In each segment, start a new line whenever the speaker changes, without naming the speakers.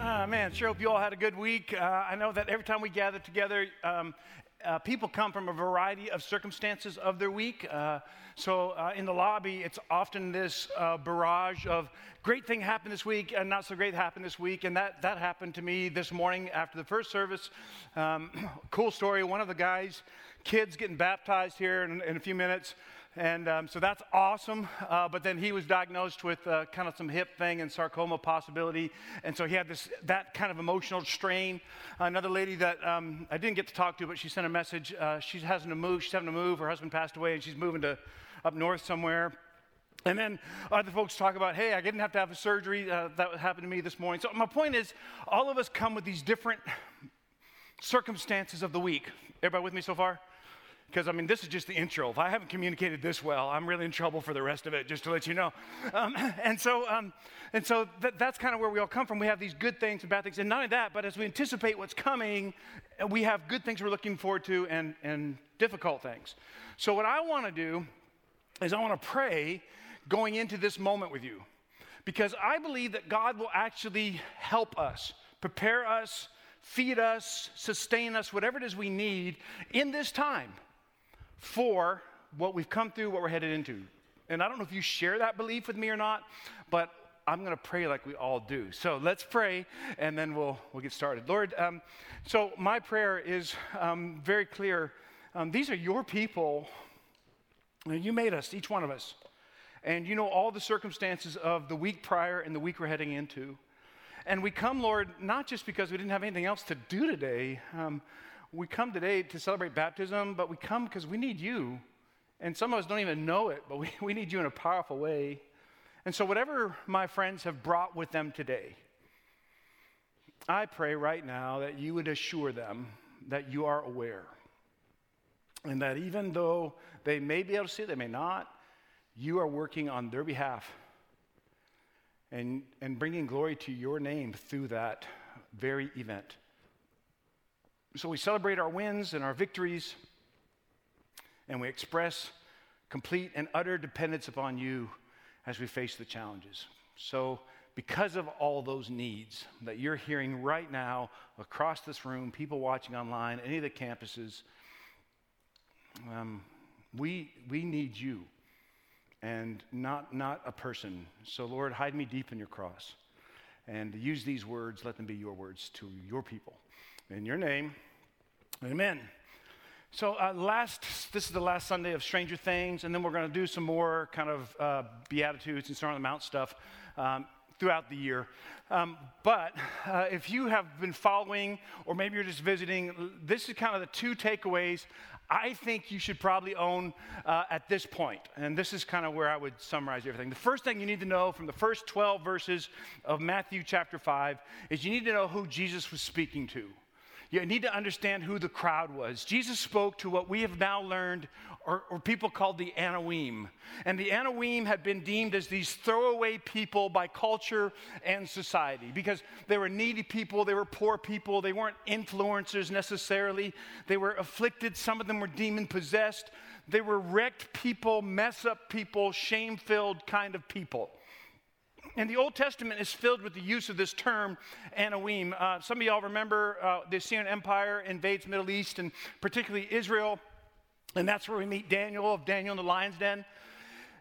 Uh, man, sure hope you all had a good week. Uh, I know that every time we gather together, um, uh, people come from a variety of circumstances of their week. Uh, so uh, in the lobby, it's often this uh, barrage of great thing happened this week and not so great happened this week. And that, that happened to me this morning after the first service. Um, cool story. One of the guys' kids getting baptized here in, in a few minutes. And um, so that's awesome. Uh, but then he was diagnosed with uh, kind of some hip thing and sarcoma possibility. And so he had this, that kind of emotional strain. Another lady that um, I didn't get to talk to, but she sent a message. Uh, she has to move. She's having to move. Her husband passed away, and she's moving to up north somewhere. And then other folks talk about, hey, I didn't have to have a surgery. Uh, that happened to me this morning. So my point is, all of us come with these different circumstances of the week. Everybody with me so far? Because I mean, this is just the intro. If I haven't communicated this well, I'm really in trouble for the rest of it, just to let you know. Um, and so, um, and so th- that's kind of where we all come from. We have these good things and bad things. And not only that, but as we anticipate what's coming, we have good things we're looking forward to and, and difficult things. So, what I want to do is I want to pray going into this moment with you because I believe that God will actually help us, prepare us, feed us, sustain us, whatever it is we need in this time for what we've come through, what we're headed into. And I don't know if you share that belief with me or not, but I'm going to pray like we all do. So let's pray, and then we'll, we'll get started. Lord, um, so my prayer is um, very clear. Um, these are your people. You made us, each one of us. And you know all the circumstances of the week prior and the week we're heading into. And we come, Lord, not just because we didn't have anything else to do today, um, we come today to celebrate baptism, but we come because we need you. And some of us don't even know it, but we, we need you in a powerful way. And so, whatever my friends have brought with them today, I pray right now that you would assure them that you are aware. And that even though they may be able to see it, they may not, you are working on their behalf and, and bringing glory to your name through that very event. So we celebrate our wins and our victories, and we express complete and utter dependence upon you as we face the challenges. So, because of all those needs that you're hearing right now across this room, people watching online, any of the campuses, um, we, we need you and not, not a person. So, Lord, hide me deep in your cross and use these words, let them be your words to your people. In your name, amen. So, uh, last, this is the last Sunday of Stranger Things, and then we're going to do some more kind of uh, Beatitudes and Sermon on the Mount stuff um, throughout the year. Um, but uh, if you have been following, or maybe you're just visiting, this is kind of the two takeaways I think you should probably own uh, at this point. And this is kind of where I would summarize everything. The first thing you need to know from the first 12 verses of Matthew chapter 5 is you need to know who Jesus was speaking to. You need to understand who the crowd was. Jesus spoke to what we have now learned, or, or people called the Anawim. And the Anawim had been deemed as these throwaway people by culture and society because they were needy people, they were poor people, they weren't influencers necessarily, they were afflicted, some of them were demon possessed. They were wrecked people, mess up people, shame filled kind of people. And the Old Testament is filled with the use of this term, Anawim. Uh, some of y'all remember uh, the Assyrian Empire invades Middle East and particularly Israel. And that's where we meet Daniel of Daniel in the lion's den.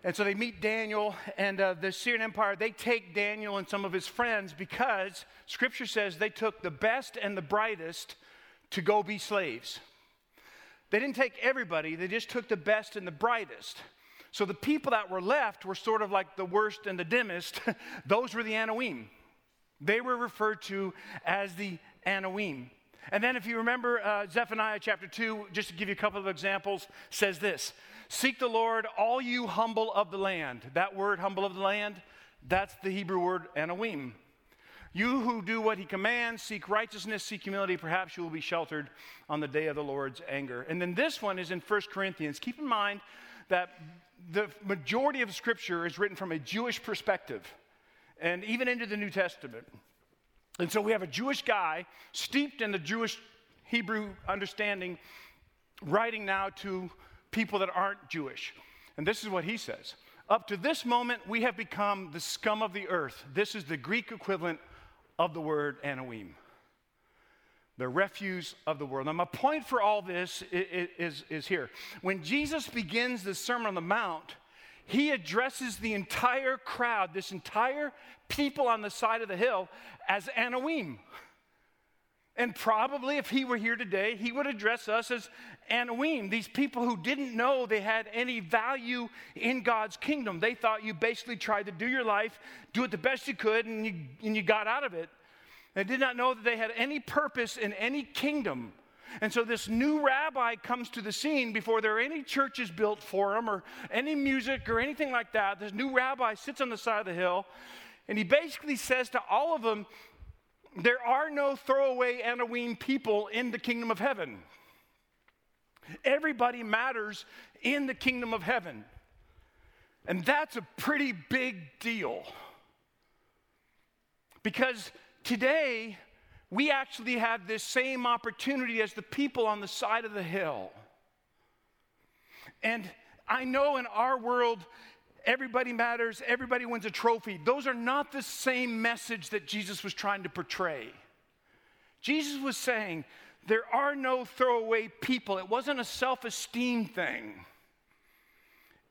And so they meet Daniel, and uh, the Assyrian Empire, they take Daniel and some of his friends because Scripture says they took the best and the brightest to go be slaves. They didn't take everybody, they just took the best and the brightest. So the people that were left were sort of like the worst and the dimmest. Those were the Anawim. They were referred to as the Anawim. And then, if you remember uh, Zephaniah chapter 2, just to give you a couple of examples, says this Seek the Lord, all you humble of the land. That word, humble of the land, that's the Hebrew word Anawim. You who do what he commands, seek righteousness, seek humility, perhaps you will be sheltered on the day of the Lord's anger. And then this one is in 1 Corinthians. Keep in mind that the majority of Scripture is written from a Jewish perspective, and even into the New Testament. And so we have a Jewish guy steeped in the Jewish Hebrew understanding, writing now to people that aren't Jewish. And this is what he says Up to this moment, we have become the scum of the earth. This is the Greek equivalent of the word Anawim. The refuse of the world. Now, my point for all this is, is, is here. When Jesus begins the Sermon on the Mount, he addresses the entire crowd, this entire people on the side of the hill, as Anawim. And probably if he were here today, he would address us as Anawim, these people who didn't know they had any value in God's kingdom. They thought you basically tried to do your life, do it the best you could, and you, and you got out of it. They did not know that they had any purpose in any kingdom. And so this new rabbi comes to the scene before there are any churches built for him or any music or anything like that. This new rabbi sits on the side of the hill and he basically says to all of them, there are no throwaway Anawim people in the kingdom of heaven. Everybody matters in the kingdom of heaven. And that's a pretty big deal. Because today, we actually have this same opportunity as the people on the side of the hill. And I know in our world, everybody matters, everybody wins a trophy. Those are not the same message that Jesus was trying to portray. Jesus was saying, there are no throwaway people. It wasn't a self esteem thing,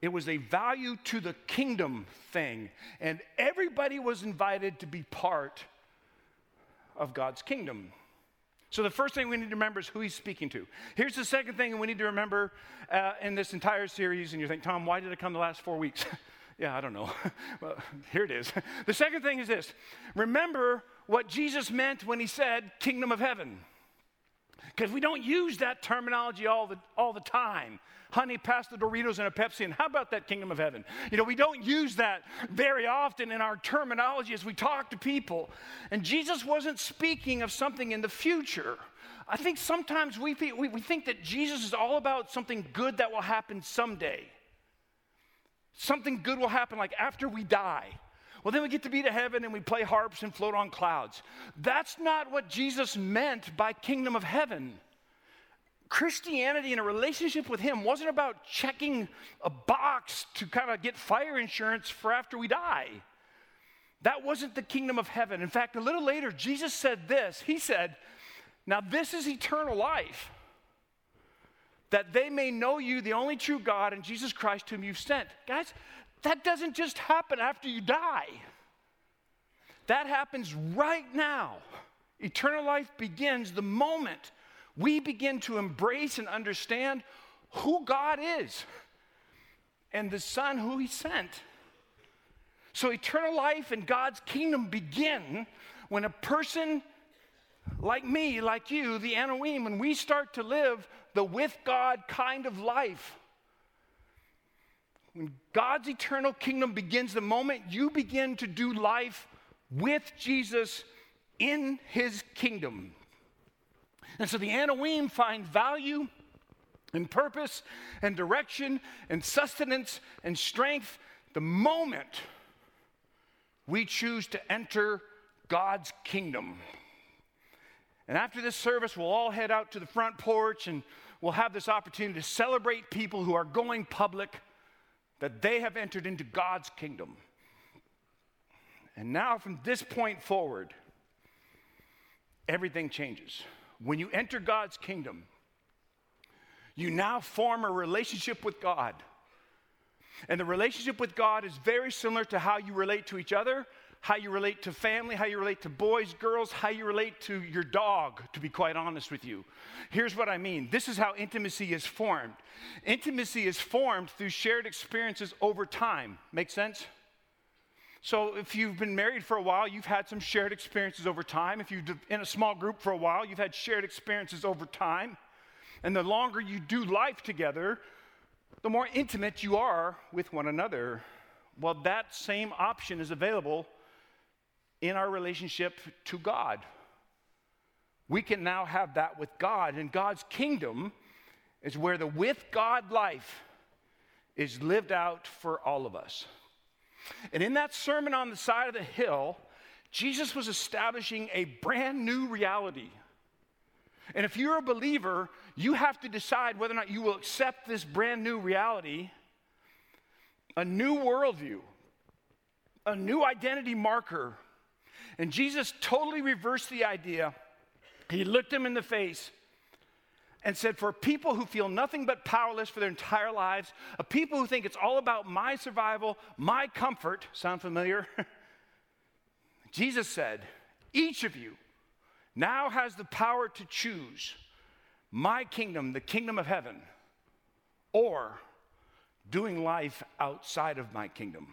it was a value to the kingdom thing. And everybody was invited to be part of God's kingdom. So, the first thing we need to remember is who he's speaking to. Here's the second thing we need to remember uh, in this entire series. And you think, Tom, why did it come the last four weeks? yeah, I don't know. well, here it is. The second thing is this remember what Jesus meant when he said kingdom of heaven. Because we don't use that terminology all the, all the time honey, pass the Doritos and a Pepsi, and how about that kingdom of heaven? You know, we don't use that very often in our terminology as we talk to people. And Jesus wasn't speaking of something in the future. I think sometimes we, we, we think that Jesus is all about something good that will happen someday. Something good will happen like after we die. Well, then we get to be to heaven and we play harps and float on clouds. That's not what Jesus meant by kingdom of heaven. Christianity and a relationship with Him wasn't about checking a box to kind of get fire insurance for after we die. That wasn't the kingdom of heaven. In fact, a little later, Jesus said this He said, Now this is eternal life, that they may know you, the only true God, and Jesus Christ, whom you've sent. Guys, that doesn't just happen after you die, that happens right now. Eternal life begins the moment we begin to embrace and understand who God is and the Son who He sent. So, eternal life and God's kingdom begin when a person like me, like you, the Anawim, when we start to live the with God kind of life. When God's eternal kingdom begins, the moment you begin to do life with Jesus in his kingdom. And so the Anawim find value and purpose and direction and sustenance and strength the moment we choose to enter God's kingdom. And after this service, we'll all head out to the front porch and we'll have this opportunity to celebrate people who are going public that they have entered into God's kingdom. And now, from this point forward, everything changes. When you enter God's kingdom, you now form a relationship with God. And the relationship with God is very similar to how you relate to each other, how you relate to family, how you relate to boys, girls, how you relate to your dog, to be quite honest with you. Here's what I mean this is how intimacy is formed. Intimacy is formed through shared experiences over time. Make sense? So, if you've been married for a while, you've had some shared experiences over time. If you've been in a small group for a while, you've had shared experiences over time. And the longer you do life together, the more intimate you are with one another. Well, that same option is available in our relationship to God. We can now have that with God, and God's kingdom is where the with God life is lived out for all of us. And in that sermon on the side of the hill, Jesus was establishing a brand new reality. And if you're a believer, you have to decide whether or not you will accept this brand new reality, a new worldview, a new identity marker, And Jesus totally reversed the idea. He looked him in the face and said, For people who feel nothing but powerless for their entire lives, a people who think it's all about my survival, my comfort, sound familiar? Jesus said, Each of you now has the power to choose my kingdom, the kingdom of heaven, or doing life outside of my kingdom.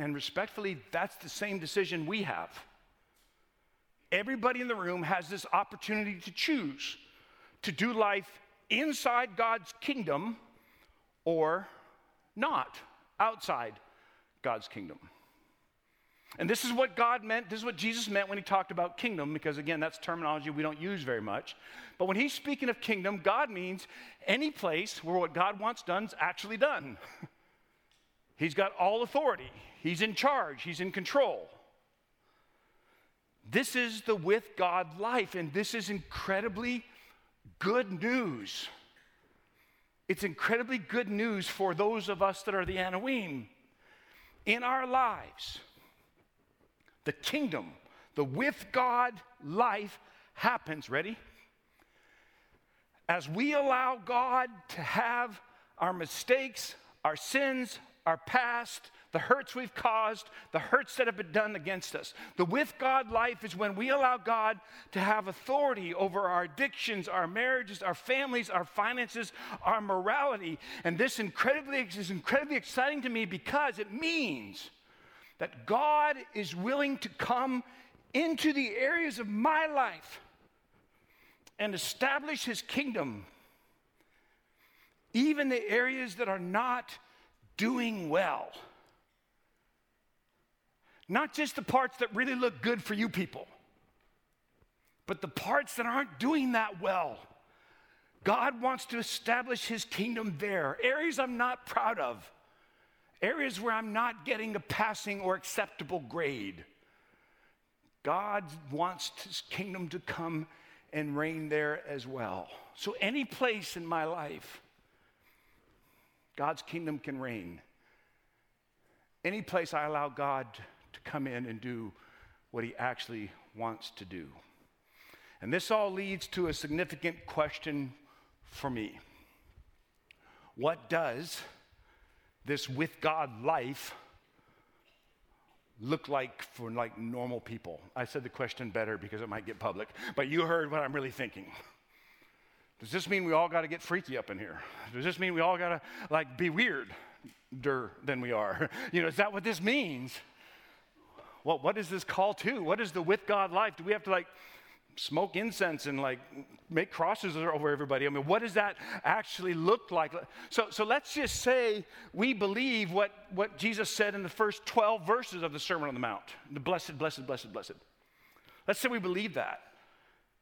And respectfully, that's the same decision we have. Everybody in the room has this opportunity to choose to do life inside God's kingdom or not outside God's kingdom. And this is what God meant, this is what Jesus meant when he talked about kingdom, because again, that's terminology we don't use very much. But when he's speaking of kingdom, God means any place where what God wants done is actually done. he's got all authority, he's in charge, he's in control. This is the with God life, and this is incredibly good news. It's incredibly good news for those of us that are the Anawim. In our lives, the kingdom, the with God life happens. Ready? As we allow God to have our mistakes, our sins, our past, the hurts we've caused, the hurts that have been done against us. The with God life is when we allow God to have authority over our addictions, our marriages, our families, our finances, our morality. And this incredibly is incredibly exciting to me because it means that God is willing to come into the areas of my life and establish his kingdom, even the areas that are not doing well. Not just the parts that really look good for you people, but the parts that aren't doing that well. God wants to establish his kingdom there. Areas I'm not proud of, areas where I'm not getting a passing or acceptable grade. God wants his kingdom to come and reign there as well. So, any place in my life, God's kingdom can reign. Any place I allow God to come in and do what he actually wants to do. And this all leads to a significant question for me. What does this with God life look like for like normal people? I said the question better because it might get public, but you heard what I'm really thinking. Does this mean we all got to get freaky up in here? Does this mean we all got to like be weirder than we are? You know, is that what this means? Well, what is this call to? What is the with God life? Do we have to like smoke incense and like make crosses over everybody? I mean, what does that actually look like? So, so let's just say we believe what, what Jesus said in the first 12 verses of the Sermon on the Mount the blessed, blessed, blessed, blessed. Let's say we believe that.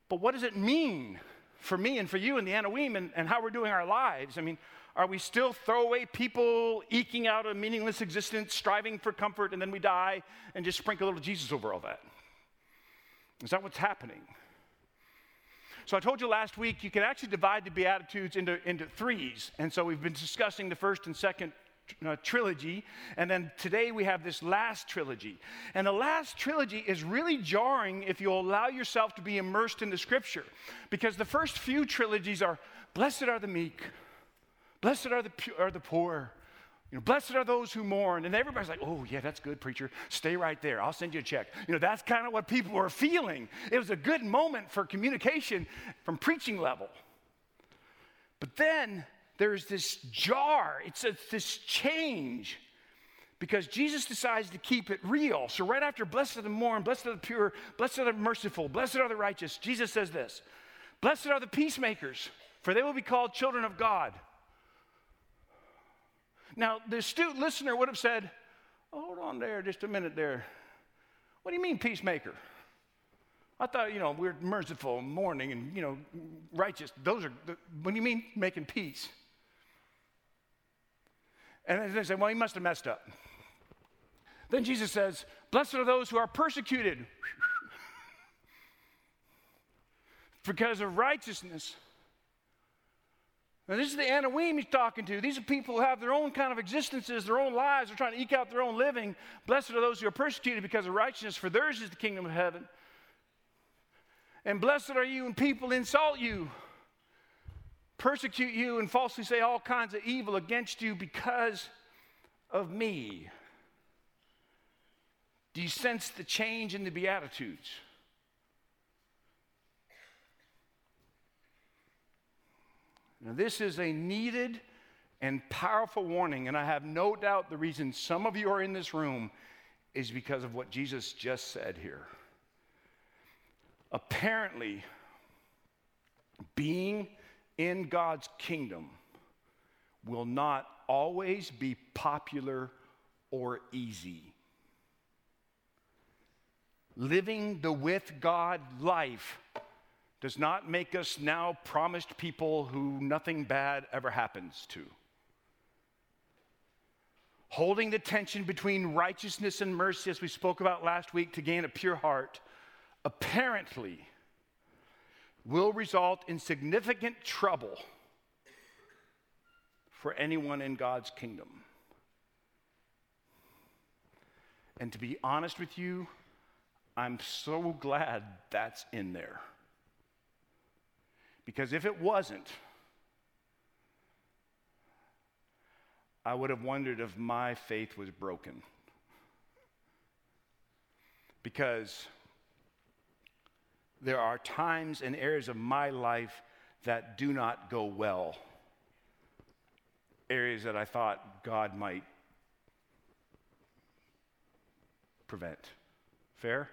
But what does it mean for me and for you and the Anawim and, and how we're doing our lives? I mean, are we still throwaway people eking out a meaningless existence, striving for comfort, and then we die and just sprinkle a little Jesus over all that? Is that what's happening? So I told you last week you can actually divide the Beatitudes into, into threes. And so we've been discussing the first and second uh, trilogy. And then today we have this last trilogy. And the last trilogy is really jarring if you allow yourself to be immersed in the scripture. Because the first few trilogies are blessed are the meek, Blessed are the, are the poor. You know, blessed are those who mourn. And everybody's like, oh, yeah, that's good, preacher. Stay right there. I'll send you a check. You know, that's kind of what people were feeling. It was a good moment for communication from preaching level. But then there's this jar, it's a, this change because Jesus decides to keep it real. So, right after blessed are the mourn, blessed are the pure, blessed are the merciful, blessed are the righteous, Jesus says this Blessed are the peacemakers, for they will be called children of God. Now, the astute listener would have said, Hold on there just a minute there. What do you mean, peacemaker? I thought, you know, we're merciful, mourning, and, you know, righteous. Those are, the, what do you mean making peace? And they say, well, he must have messed up. Then Jesus says, Blessed are those who are persecuted because of righteousness. Now, this is the Anawim he's talking to. These are people who have their own kind of existences, their own lives. They're trying to eke out their own living. Blessed are those who are persecuted because of righteousness, for theirs is the kingdom of heaven. And blessed are you when people insult you, persecute you, and falsely say all kinds of evil against you because of me. Do you sense the change in the Beatitudes? Now, this is a needed and powerful warning, and I have no doubt the reason some of you are in this room is because of what Jesus just said here. Apparently, being in God's kingdom will not always be popular or easy. Living the with God life does not make us now promised people who nothing bad ever happens to. Holding the tension between righteousness and mercy, as we spoke about last week, to gain a pure heart, apparently will result in significant trouble for anyone in God's kingdom. And to be honest with you, I'm so glad that's in there. Because if it wasn't, I would have wondered if my faith was broken. Because there are times and areas of my life that do not go well. Areas that I thought God might prevent. Fair?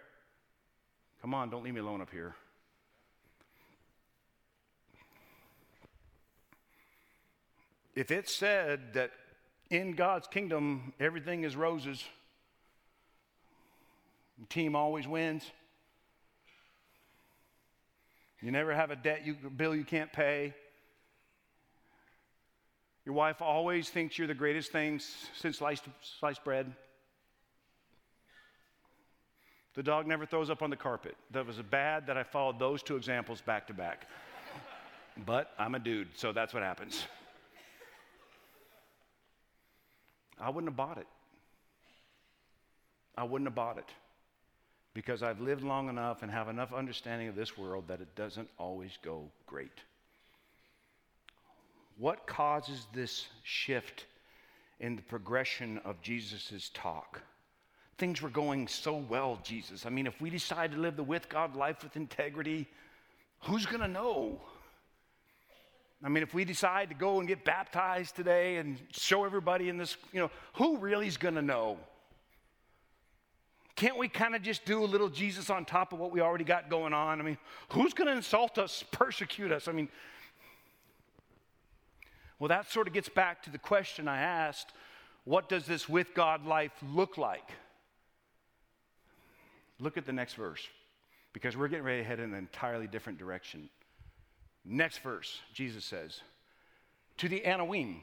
Come on, don't leave me alone up here. If it said that in God's kingdom everything is roses, team always wins, you never have a debt you, bill you can't pay. Your wife always thinks you're the greatest thing since sliced, sliced bread. The dog never throws up on the carpet. That was bad that I followed those two examples back to back. but I'm a dude, so that's what happens. I wouldn't have bought it. I wouldn't have bought it because I've lived long enough and have enough understanding of this world that it doesn't always go great. What causes this shift in the progression of Jesus' talk? Things were going so well, Jesus. I mean, if we decide to live the with God life with integrity, who's going to know? I mean, if we decide to go and get baptized today and show everybody in this, you know, who really is going to know? Can't we kind of just do a little Jesus on top of what we already got going on? I mean, who's going to insult us, persecute us? I mean, well, that sort of gets back to the question I asked what does this with God life look like? Look at the next verse because we're getting ready to head in an entirely different direction. Next verse, Jesus says, To the Anawim,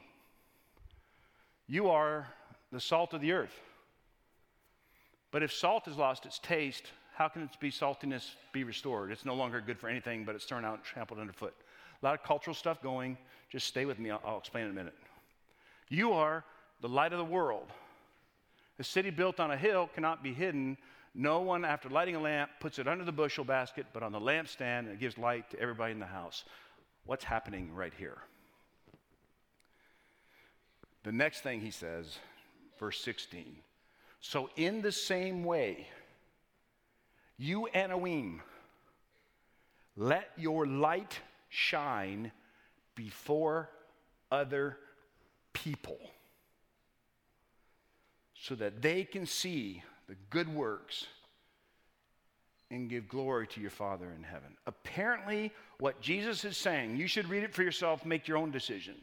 you are the salt of the earth. But if salt has lost its taste, how can its be saltiness be restored? It's no longer good for anything, but it's thrown out and trampled underfoot. A lot of cultural stuff going. Just stay with me, I'll, I'll explain in a minute. You are the light of the world. A city built on a hill cannot be hidden, no one, after lighting a lamp, puts it under the bushel basket, but on the lampstand, and it gives light to everybody in the house. What's happening right here? The next thing he says, verse 16. So, in the same way, you Anawim, let your light shine before other people so that they can see the good works and give glory to your Father in heaven. Apparently, what Jesus is saying, you should read it for yourself, make your own decision.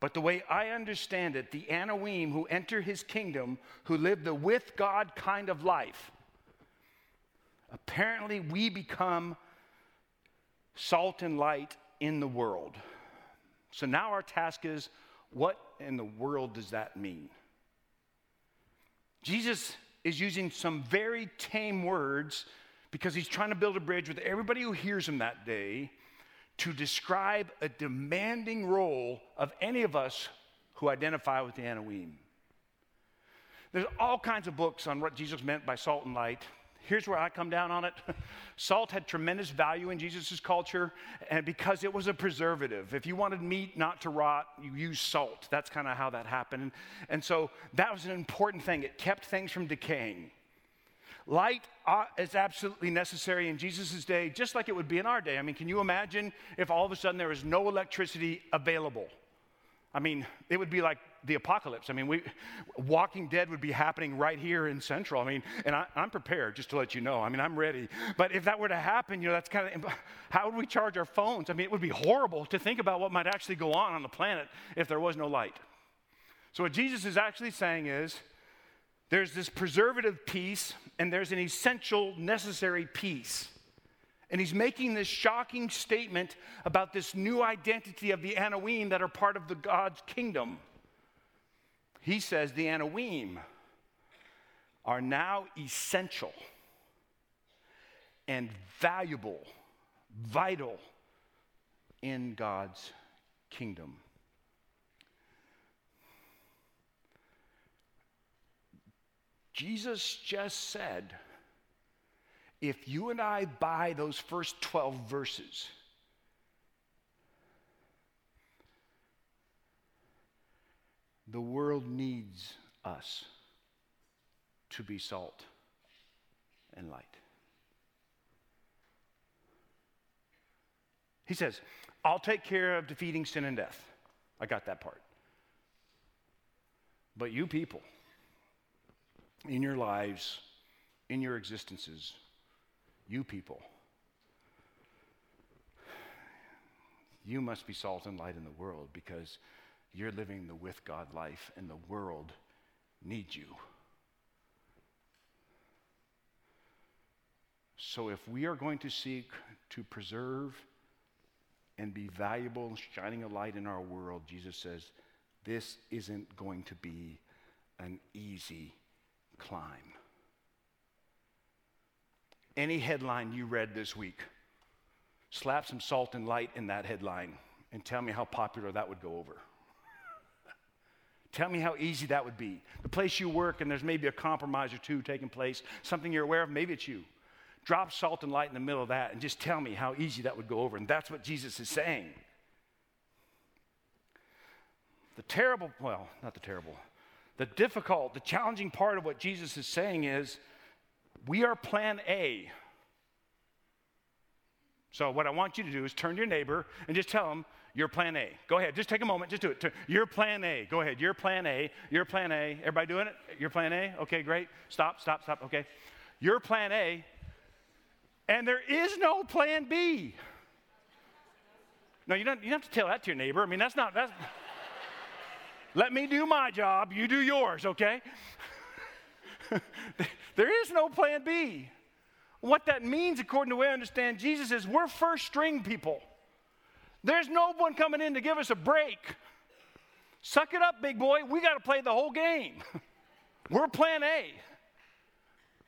But the way I understand it, the Anawim who enter his kingdom, who live the with God kind of life, apparently we become salt and light in the world. So now our task is what in the world does that mean? Jesus is using some very tame words because he's trying to build a bridge with everybody who hears him that day to describe a demanding role of any of us who identify with the Anawim. There's all kinds of books on what Jesus meant by salt and light. Here's where I come down on it. Salt had tremendous value in Jesus' culture, and because it was a preservative. If you wanted meat not to rot, you used salt. That's kind of how that happened. And, so that was an important thing. It kept things from decaying. Light is absolutely necessary in Jesus' day, just like it would be in our day. I mean, can you imagine if all of a sudden there was no electricity available? I mean, it would be like the apocalypse. I mean, we, Walking Dead would be happening right here in Central. I mean, and I, am prepared, just to let you know. I mean, I'm ready. But if that were to happen, you know, that's kind of how would we charge our phones? I mean, it would be horrible to think about what might actually go on on the planet if there was no light. So, what Jesus is actually saying is there's this preservative piece, and there's an essential, necessary piece. And he's making this shocking statement about this new identity of the Anawim that are part of the God's kingdom. He says the Anawim are now essential and valuable, vital in God's kingdom. Jesus just said, if you and I buy those first 12 verses, the world needs us to be salt and light. He says, I'll take care of defeating sin and death. I got that part. But you people, in your lives, in your existences, you people, you must be salt and light in the world because you're living the with God life and the world needs you. So if we are going to seek to preserve and be valuable, and shining a light in our world, Jesus says, this isn't going to be an easy climb any headline you read this week. Slap some salt and light in that headline and tell me how popular that would go over. Tell me how easy that would be. The place you work and there's maybe a compromise or two taking place, something you're aware of, maybe it's you. Drop salt and light in the middle of that and just tell me how easy that would go over. And that's what Jesus is saying. The terrible, well, not the terrible, the difficult, the challenging part of what Jesus is saying is we are plan A. So, what I want you to do is turn to your neighbor and just tell them you're plan A. Go ahead, just take a moment, just do it. You're plan A. Go ahead, you're plan A. You're plan A. Everybody doing it? You're plan A? Okay, great. Stop, stop, stop. Okay. You're plan A, and there is no plan B. No, you don't, you don't have to tell that to your neighbor. I mean, that's not, that's. Let me do my job, you do yours, okay? there is no plan B. What that means, according to the way I understand Jesus, is we're first string people. There's no one coming in to give us a break. Suck it up, big boy. We got to play the whole game. we're plan A.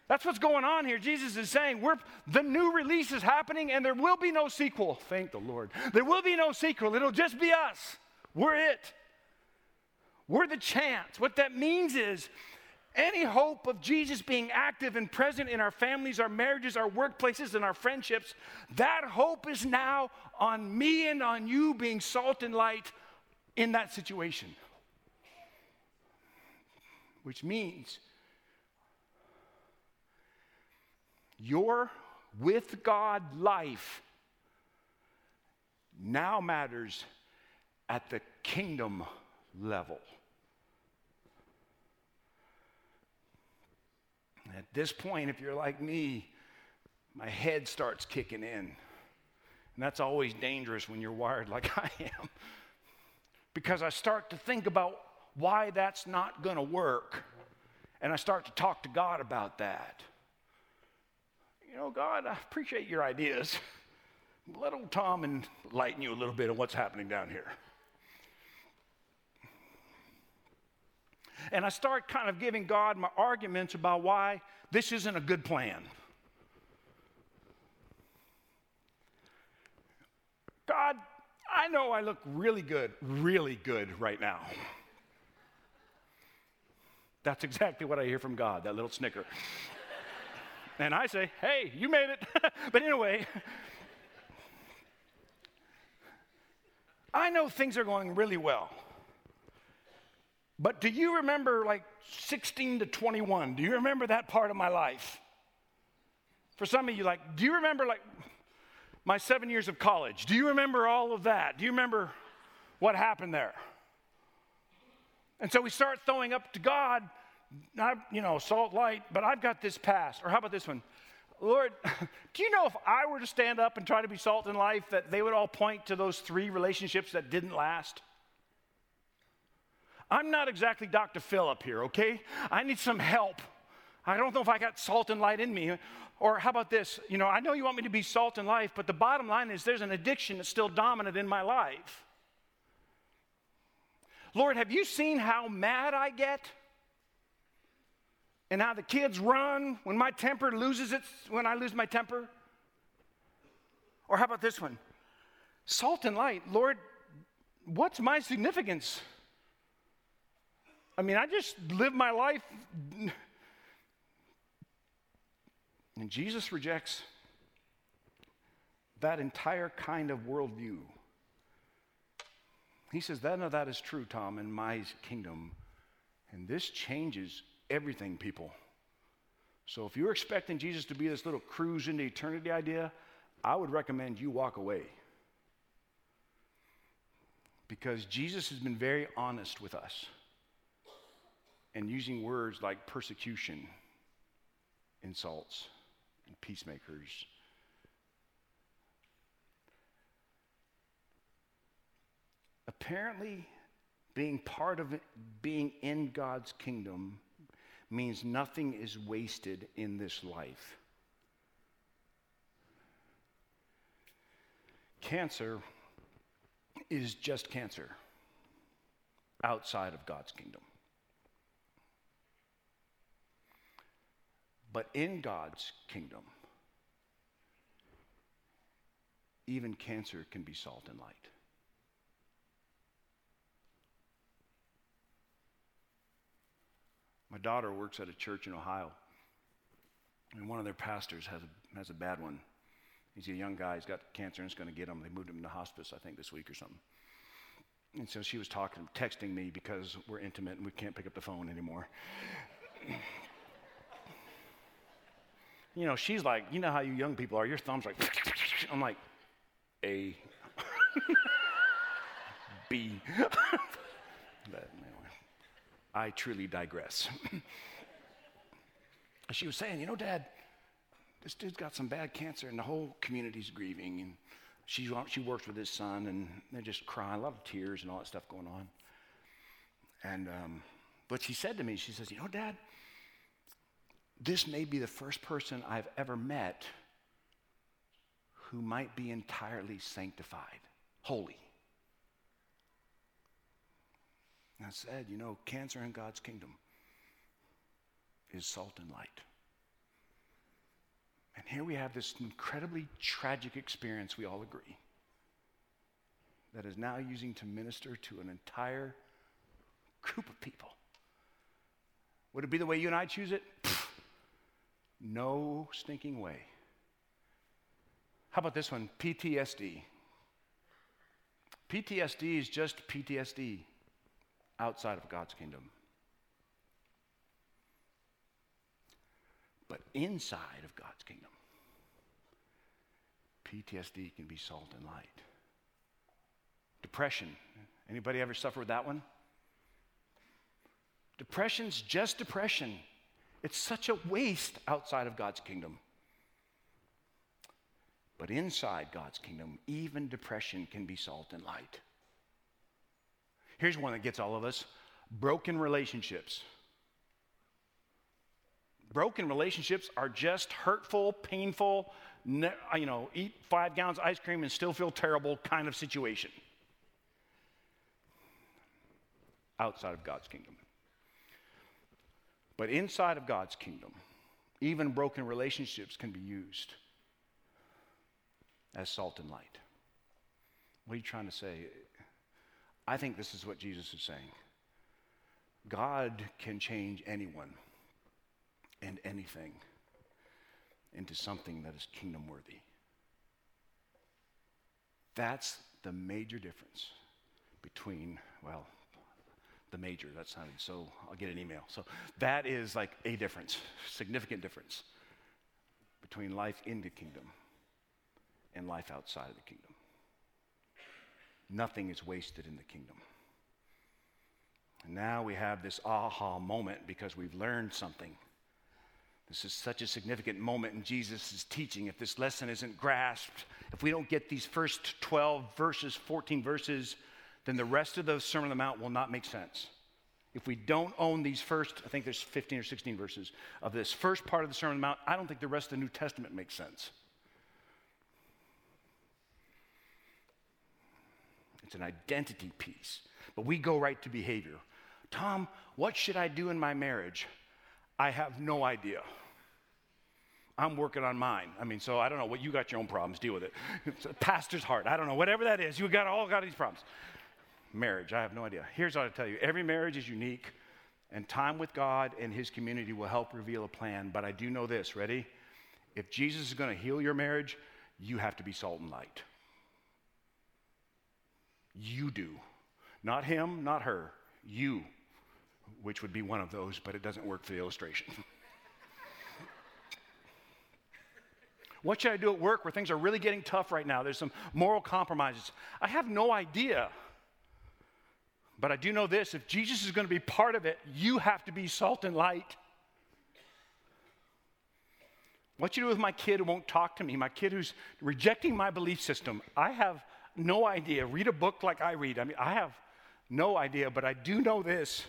That's what's going on here. Jesus is saying, we're, the new release is happening and there will be no sequel. Thank the Lord. There will be no sequel. It'll just be us. We're it. We're the chance. What that means is any hope of Jesus being active and present in our families, our marriages, our workplaces, and our friendships, that hope is now on me and on you being salt and light in that situation. Which means your with God life now matters at the kingdom level. At this point, if you're like me, my head starts kicking in. And that's always dangerous when you're wired like I am. Because I start to think about why that's not going to work. And I start to talk to God about that. You know, God, I appreciate your ideas. Let old Tom enlighten you a little bit on what's happening down here. And I start kind of giving God my arguments about why this isn't a good plan. God, I know I look really good, really good right now. That's exactly what I hear from God, that little snicker. and I say, hey, you made it. but anyway, I know things are going really well. But do you remember like 16 to 21? Do you remember that part of my life? For some of you, like, do you remember like my seven years of college? Do you remember all of that? Do you remember what happened there? And so we start throwing up to God, not, you know, salt light, but I've got this past. Or how about this one? Lord, do you know if I were to stand up and try to be salt in life, that they would all point to those three relationships that didn't last? I'm not exactly Dr. Philip here, okay? I need some help. I don't know if I got salt and light in me. Or how about this? You know, I know you want me to be salt in life, but the bottom line is there's an addiction that's still dominant in my life. Lord, have you seen how mad I get? And how the kids run when my temper loses its, when I lose my temper? Or how about this one? Salt and light, Lord, what's my significance? I mean, I just live my life. And Jesus rejects that entire kind of worldview. He says, None of that is true, Tom, in my kingdom. And this changes everything, people. So if you're expecting Jesus to be this little cruise into eternity idea, I would recommend you walk away. Because Jesus has been very honest with us and using words like persecution, insults, and peacemakers. Apparently, being part of it, being in God's kingdom means nothing is wasted in this life. Cancer is just cancer outside of God's kingdom. But in God's kingdom, even cancer can be salt and light. My daughter works at a church in Ohio, and one of their pastors has a, has a bad one. He's a young guy, he's got cancer and it's going to get him. They moved him to hospice, I think, this week or something. And so she was talking, texting me because we're intimate and we can't pick up the phone anymore you know, she's like, you know how you young people are, your thumb's like, I'm like, A, B. but anyway, I truly digress. she was saying, you know, Dad, this dude's got some bad cancer and the whole community's grieving. And she, she works with his son and they're just crying, a lot of tears and all that stuff going on. And, um, but she said to me, she says, you know, Dad, this may be the first person I've ever met who might be entirely sanctified, holy. I said, you know, cancer in God's kingdom is salt and light. And here we have this incredibly tragic experience, we all agree, that is now using to minister to an entire group of people. Would it be the way you and I choose it? No stinking way. How about this one? PTSD. PTSD is just PTSD outside of God's kingdom. But inside of God's kingdom, PTSD can be salt and light. Depression. Anybody ever suffer with that one? Depression's just depression. It's such a waste outside of God's kingdom. But inside God's kingdom, even depression can be salt and light. Here's one that gets all of us broken relationships. Broken relationships are just hurtful, painful, you know, eat five gallons of ice cream and still feel terrible kind of situation outside of God's kingdom. But inside of God's kingdom, even broken relationships can be used as salt and light. What are you trying to say? I think this is what Jesus is saying. God can change anyone and anything into something that is kingdom worthy. That's the major difference between, well, the major, that sounded so, I'll get an email. So that is like a difference, significant difference between life in the kingdom and life outside of the kingdom. Nothing is wasted in the kingdom. And now we have this aha moment because we've learned something. This is such a significant moment in Jesus' teaching. If this lesson isn't grasped, if we don't get these first 12 verses, 14 verses, then the rest of the Sermon on the Mount will not make sense. If we don't own these first, I think there's 15 or 16 verses of this first part of the Sermon on the Mount, I don't think the rest of the New Testament makes sense. It's an identity piece. But we go right to behavior. Tom, what should I do in my marriage? I have no idea. I'm working on mine. I mean, so I don't know what you got your own problems, deal with it. pastor's heart, I don't know, whatever that is, you got all got these problems. Marriage, I have no idea. Here's what I tell you every marriage is unique, and time with God and His community will help reveal a plan. But I do know this ready? If Jesus is going to heal your marriage, you have to be salt and light. You do. Not him, not her. You, which would be one of those, but it doesn't work for the illustration. what should I do at work where things are really getting tough right now? There's some moral compromises. I have no idea. But I do know this if Jesus is going to be part of it, you have to be salt and light. What you do with my kid who won't talk to me, my kid who's rejecting my belief system, I have no idea. Read a book like I read. I mean, I have no idea, but I do know this.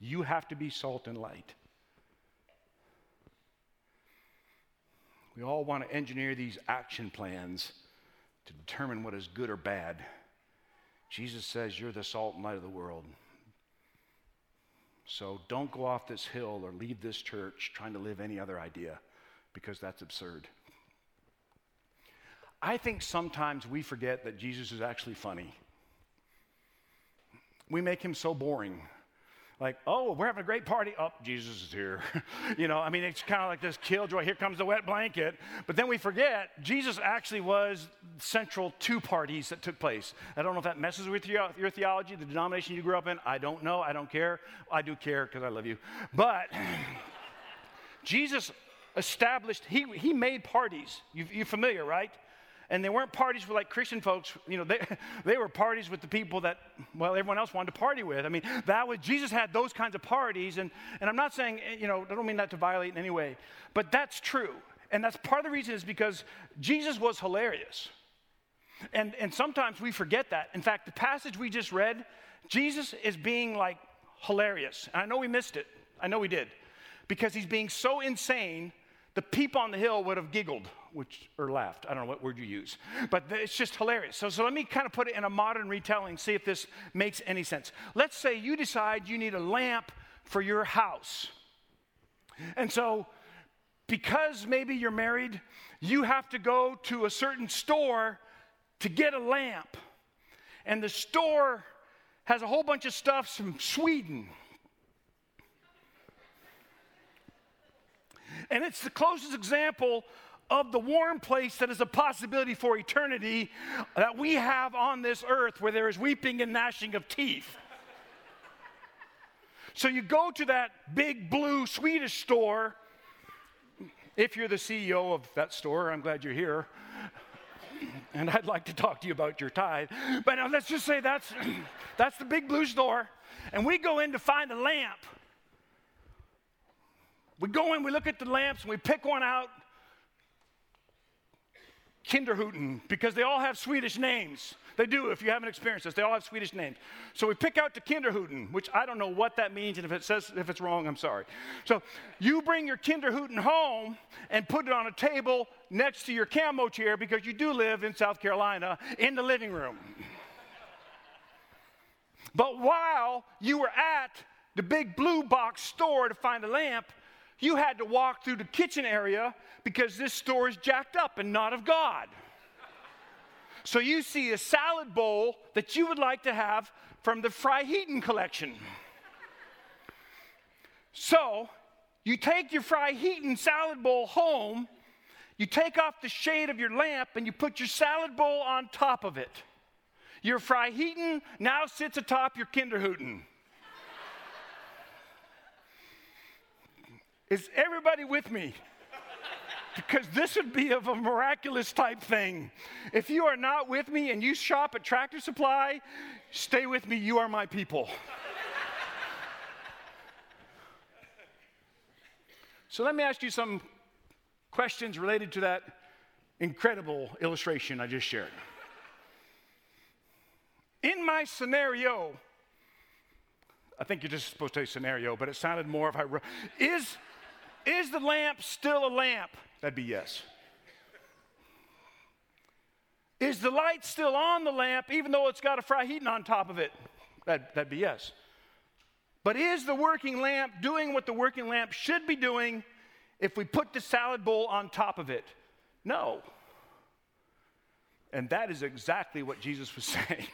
You have to be salt and light. We all want to engineer these action plans to determine what is good or bad. Jesus says, You're the salt and light of the world. So don't go off this hill or leave this church trying to live any other idea because that's absurd. I think sometimes we forget that Jesus is actually funny. We make him so boring. Like, oh, we're having a great party. Oh, Jesus is here. you know, I mean, it's kind of like this killjoy. Here comes the wet blanket. But then we forget Jesus actually was central to parties that took place. I don't know if that messes with your, your theology, the denomination you grew up in. I don't know. I don't care. I do care because I love you. But Jesus established, he, he made parties. You, you're familiar, right? And they weren't parties for like Christian folks, you know, they, they were parties with the people that, well, everyone else wanted to party with. I mean, that was, Jesus had those kinds of parties. And, and I'm not saying, eh, you know, I don't mean that to violate in any way, but that's true. And that's part of the reason is because Jesus was hilarious. And, and sometimes we forget that. In fact, the passage we just read, Jesus is being like hilarious. And I know we missed it. I know we did. Because he's being so insane the people on the hill would have giggled, which or laughed. I don't know what word you use, but it's just hilarious. So, so let me kind of put it in a modern retelling, see if this makes any sense. Let's say you decide you need a lamp for your house, and so because maybe you're married, you have to go to a certain store to get a lamp, and the store has a whole bunch of stuff from Sweden And it's the closest example of the warm place that is a possibility for eternity that we have on this earth where there is weeping and gnashing of teeth. So you go to that big blue Swedish store. If you're the CEO of that store, I'm glad you're here. And I'd like to talk to you about your tithe. But let's just say that's, that's the big blue store. And we go in to find a lamp we go in, we look at the lamps, and we pick one out. Kinderhuten, because they all have Swedish names. They do, if you haven't experienced this, they all have Swedish names. So we pick out the Kinderhuten, which I don't know what that means, and if it says if it's wrong, I'm sorry. So you bring your Kinderhuten home and put it on a table next to your camo chair because you do live in South Carolina in the living room. but while you were at the big blue box store to find a lamp, you had to walk through the kitchen area because this store is jacked up and not of God. So you see a salad bowl that you would like to have from the Fry Fryheaton collection. so you take your Fry Fryheaton salad bowl home, you take off the shade of your lamp, and you put your salad bowl on top of it. Your Fry Fryheaton now sits atop your Kinderhooten. Is everybody with me? because this would be of a miraculous type thing. If you are not with me and you shop at Tractor Supply, stay with me. You are my people. so let me ask you some questions related to that incredible illustration I just shared. In my scenario, I think you're just supposed to say scenario, but it sounded more of I wrote, is, is the lamp still a lamp? That'd be yes. Is the light still on the lamp even though it's got a fry heating on top of it? That, that'd be yes. But is the working lamp doing what the working lamp should be doing if we put the salad bowl on top of it? No. And that is exactly what Jesus was saying.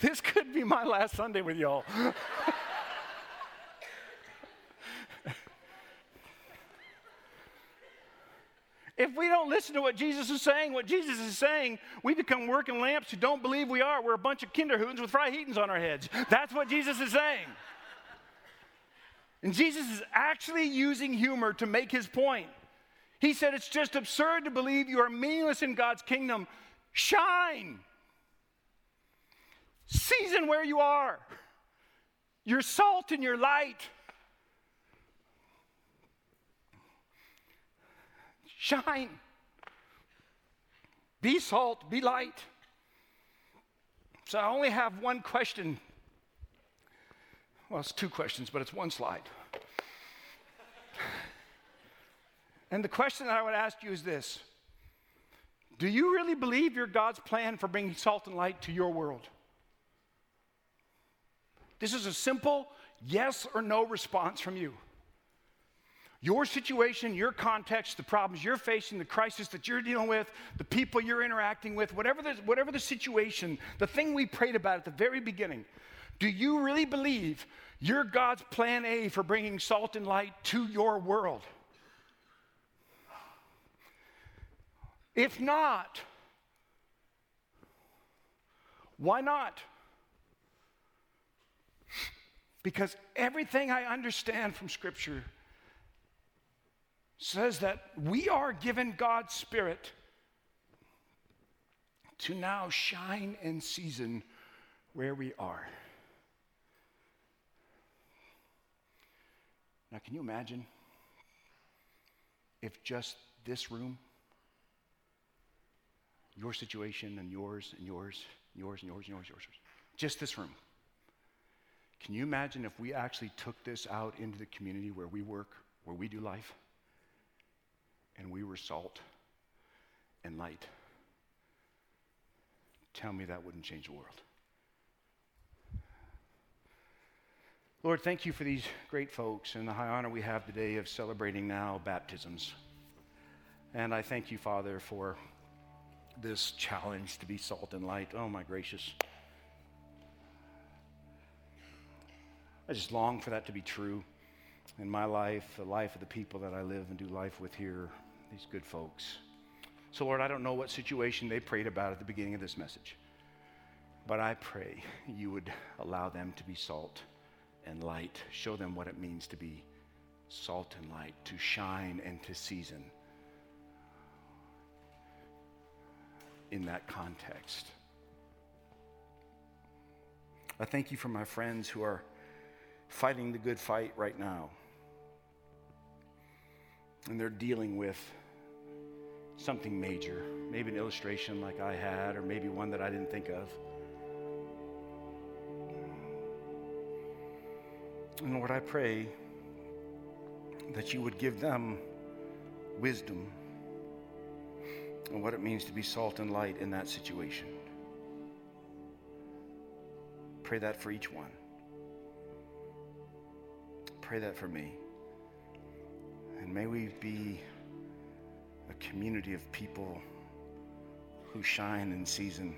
this could be my last Sunday with y'all. if we don't listen to what Jesus is saying, what Jesus is saying, we become working lamps who don't believe we are. We're a bunch of kinderhootens with Fryheatons on our heads. That's what Jesus is saying. And Jesus is actually using humor to make his point. He said, It's just absurd to believe you are meaningless in God's kingdom. Shine. Season where you are. Your salt and your light. Shine. Be salt, be light. So I only have one question. Well, it's two questions, but it's one slide. and the question that I would ask you is this Do you really believe you're God's plan for bringing salt and light to your world? This is a simple yes or no response from you. Your situation, your context, the problems you're facing, the crisis that you're dealing with, the people you're interacting with, whatever the, whatever the situation, the thing we prayed about at the very beginning, do you really believe you're God's plan A for bringing salt and light to your world? If not, why not? Because everything I understand from Scripture says that we are given God's Spirit to now shine and season where we are. Now, can you imagine if just this room, your situation and yours and yours, yours and yours and yours, yours, yours, just this room, can you imagine if we actually took this out into the community where we work, where we do life, and we were salt and light? Tell me that wouldn't change the world. Lord, thank you for these great folks and the high honor we have today of celebrating now baptisms. And I thank you, Father, for this challenge to be salt and light. Oh, my gracious. I just long for that to be true in my life, the life of the people that I live and do life with here, these good folks. So, Lord, I don't know what situation they prayed about at the beginning of this message, but I pray you would allow them to be salt and light, show them what it means to be salt and light, to shine and to season in that context. I thank you for my friends who are fighting the good fight right now. And they're dealing with something major, maybe an illustration like I had, or maybe one that I didn't think of. And Lord, I pray that you would give them wisdom on what it means to be salt and light in that situation. Pray that for each one pray that for me.
And may we be a community of people who shine in season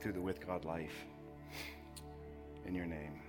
through the with God life. In your name.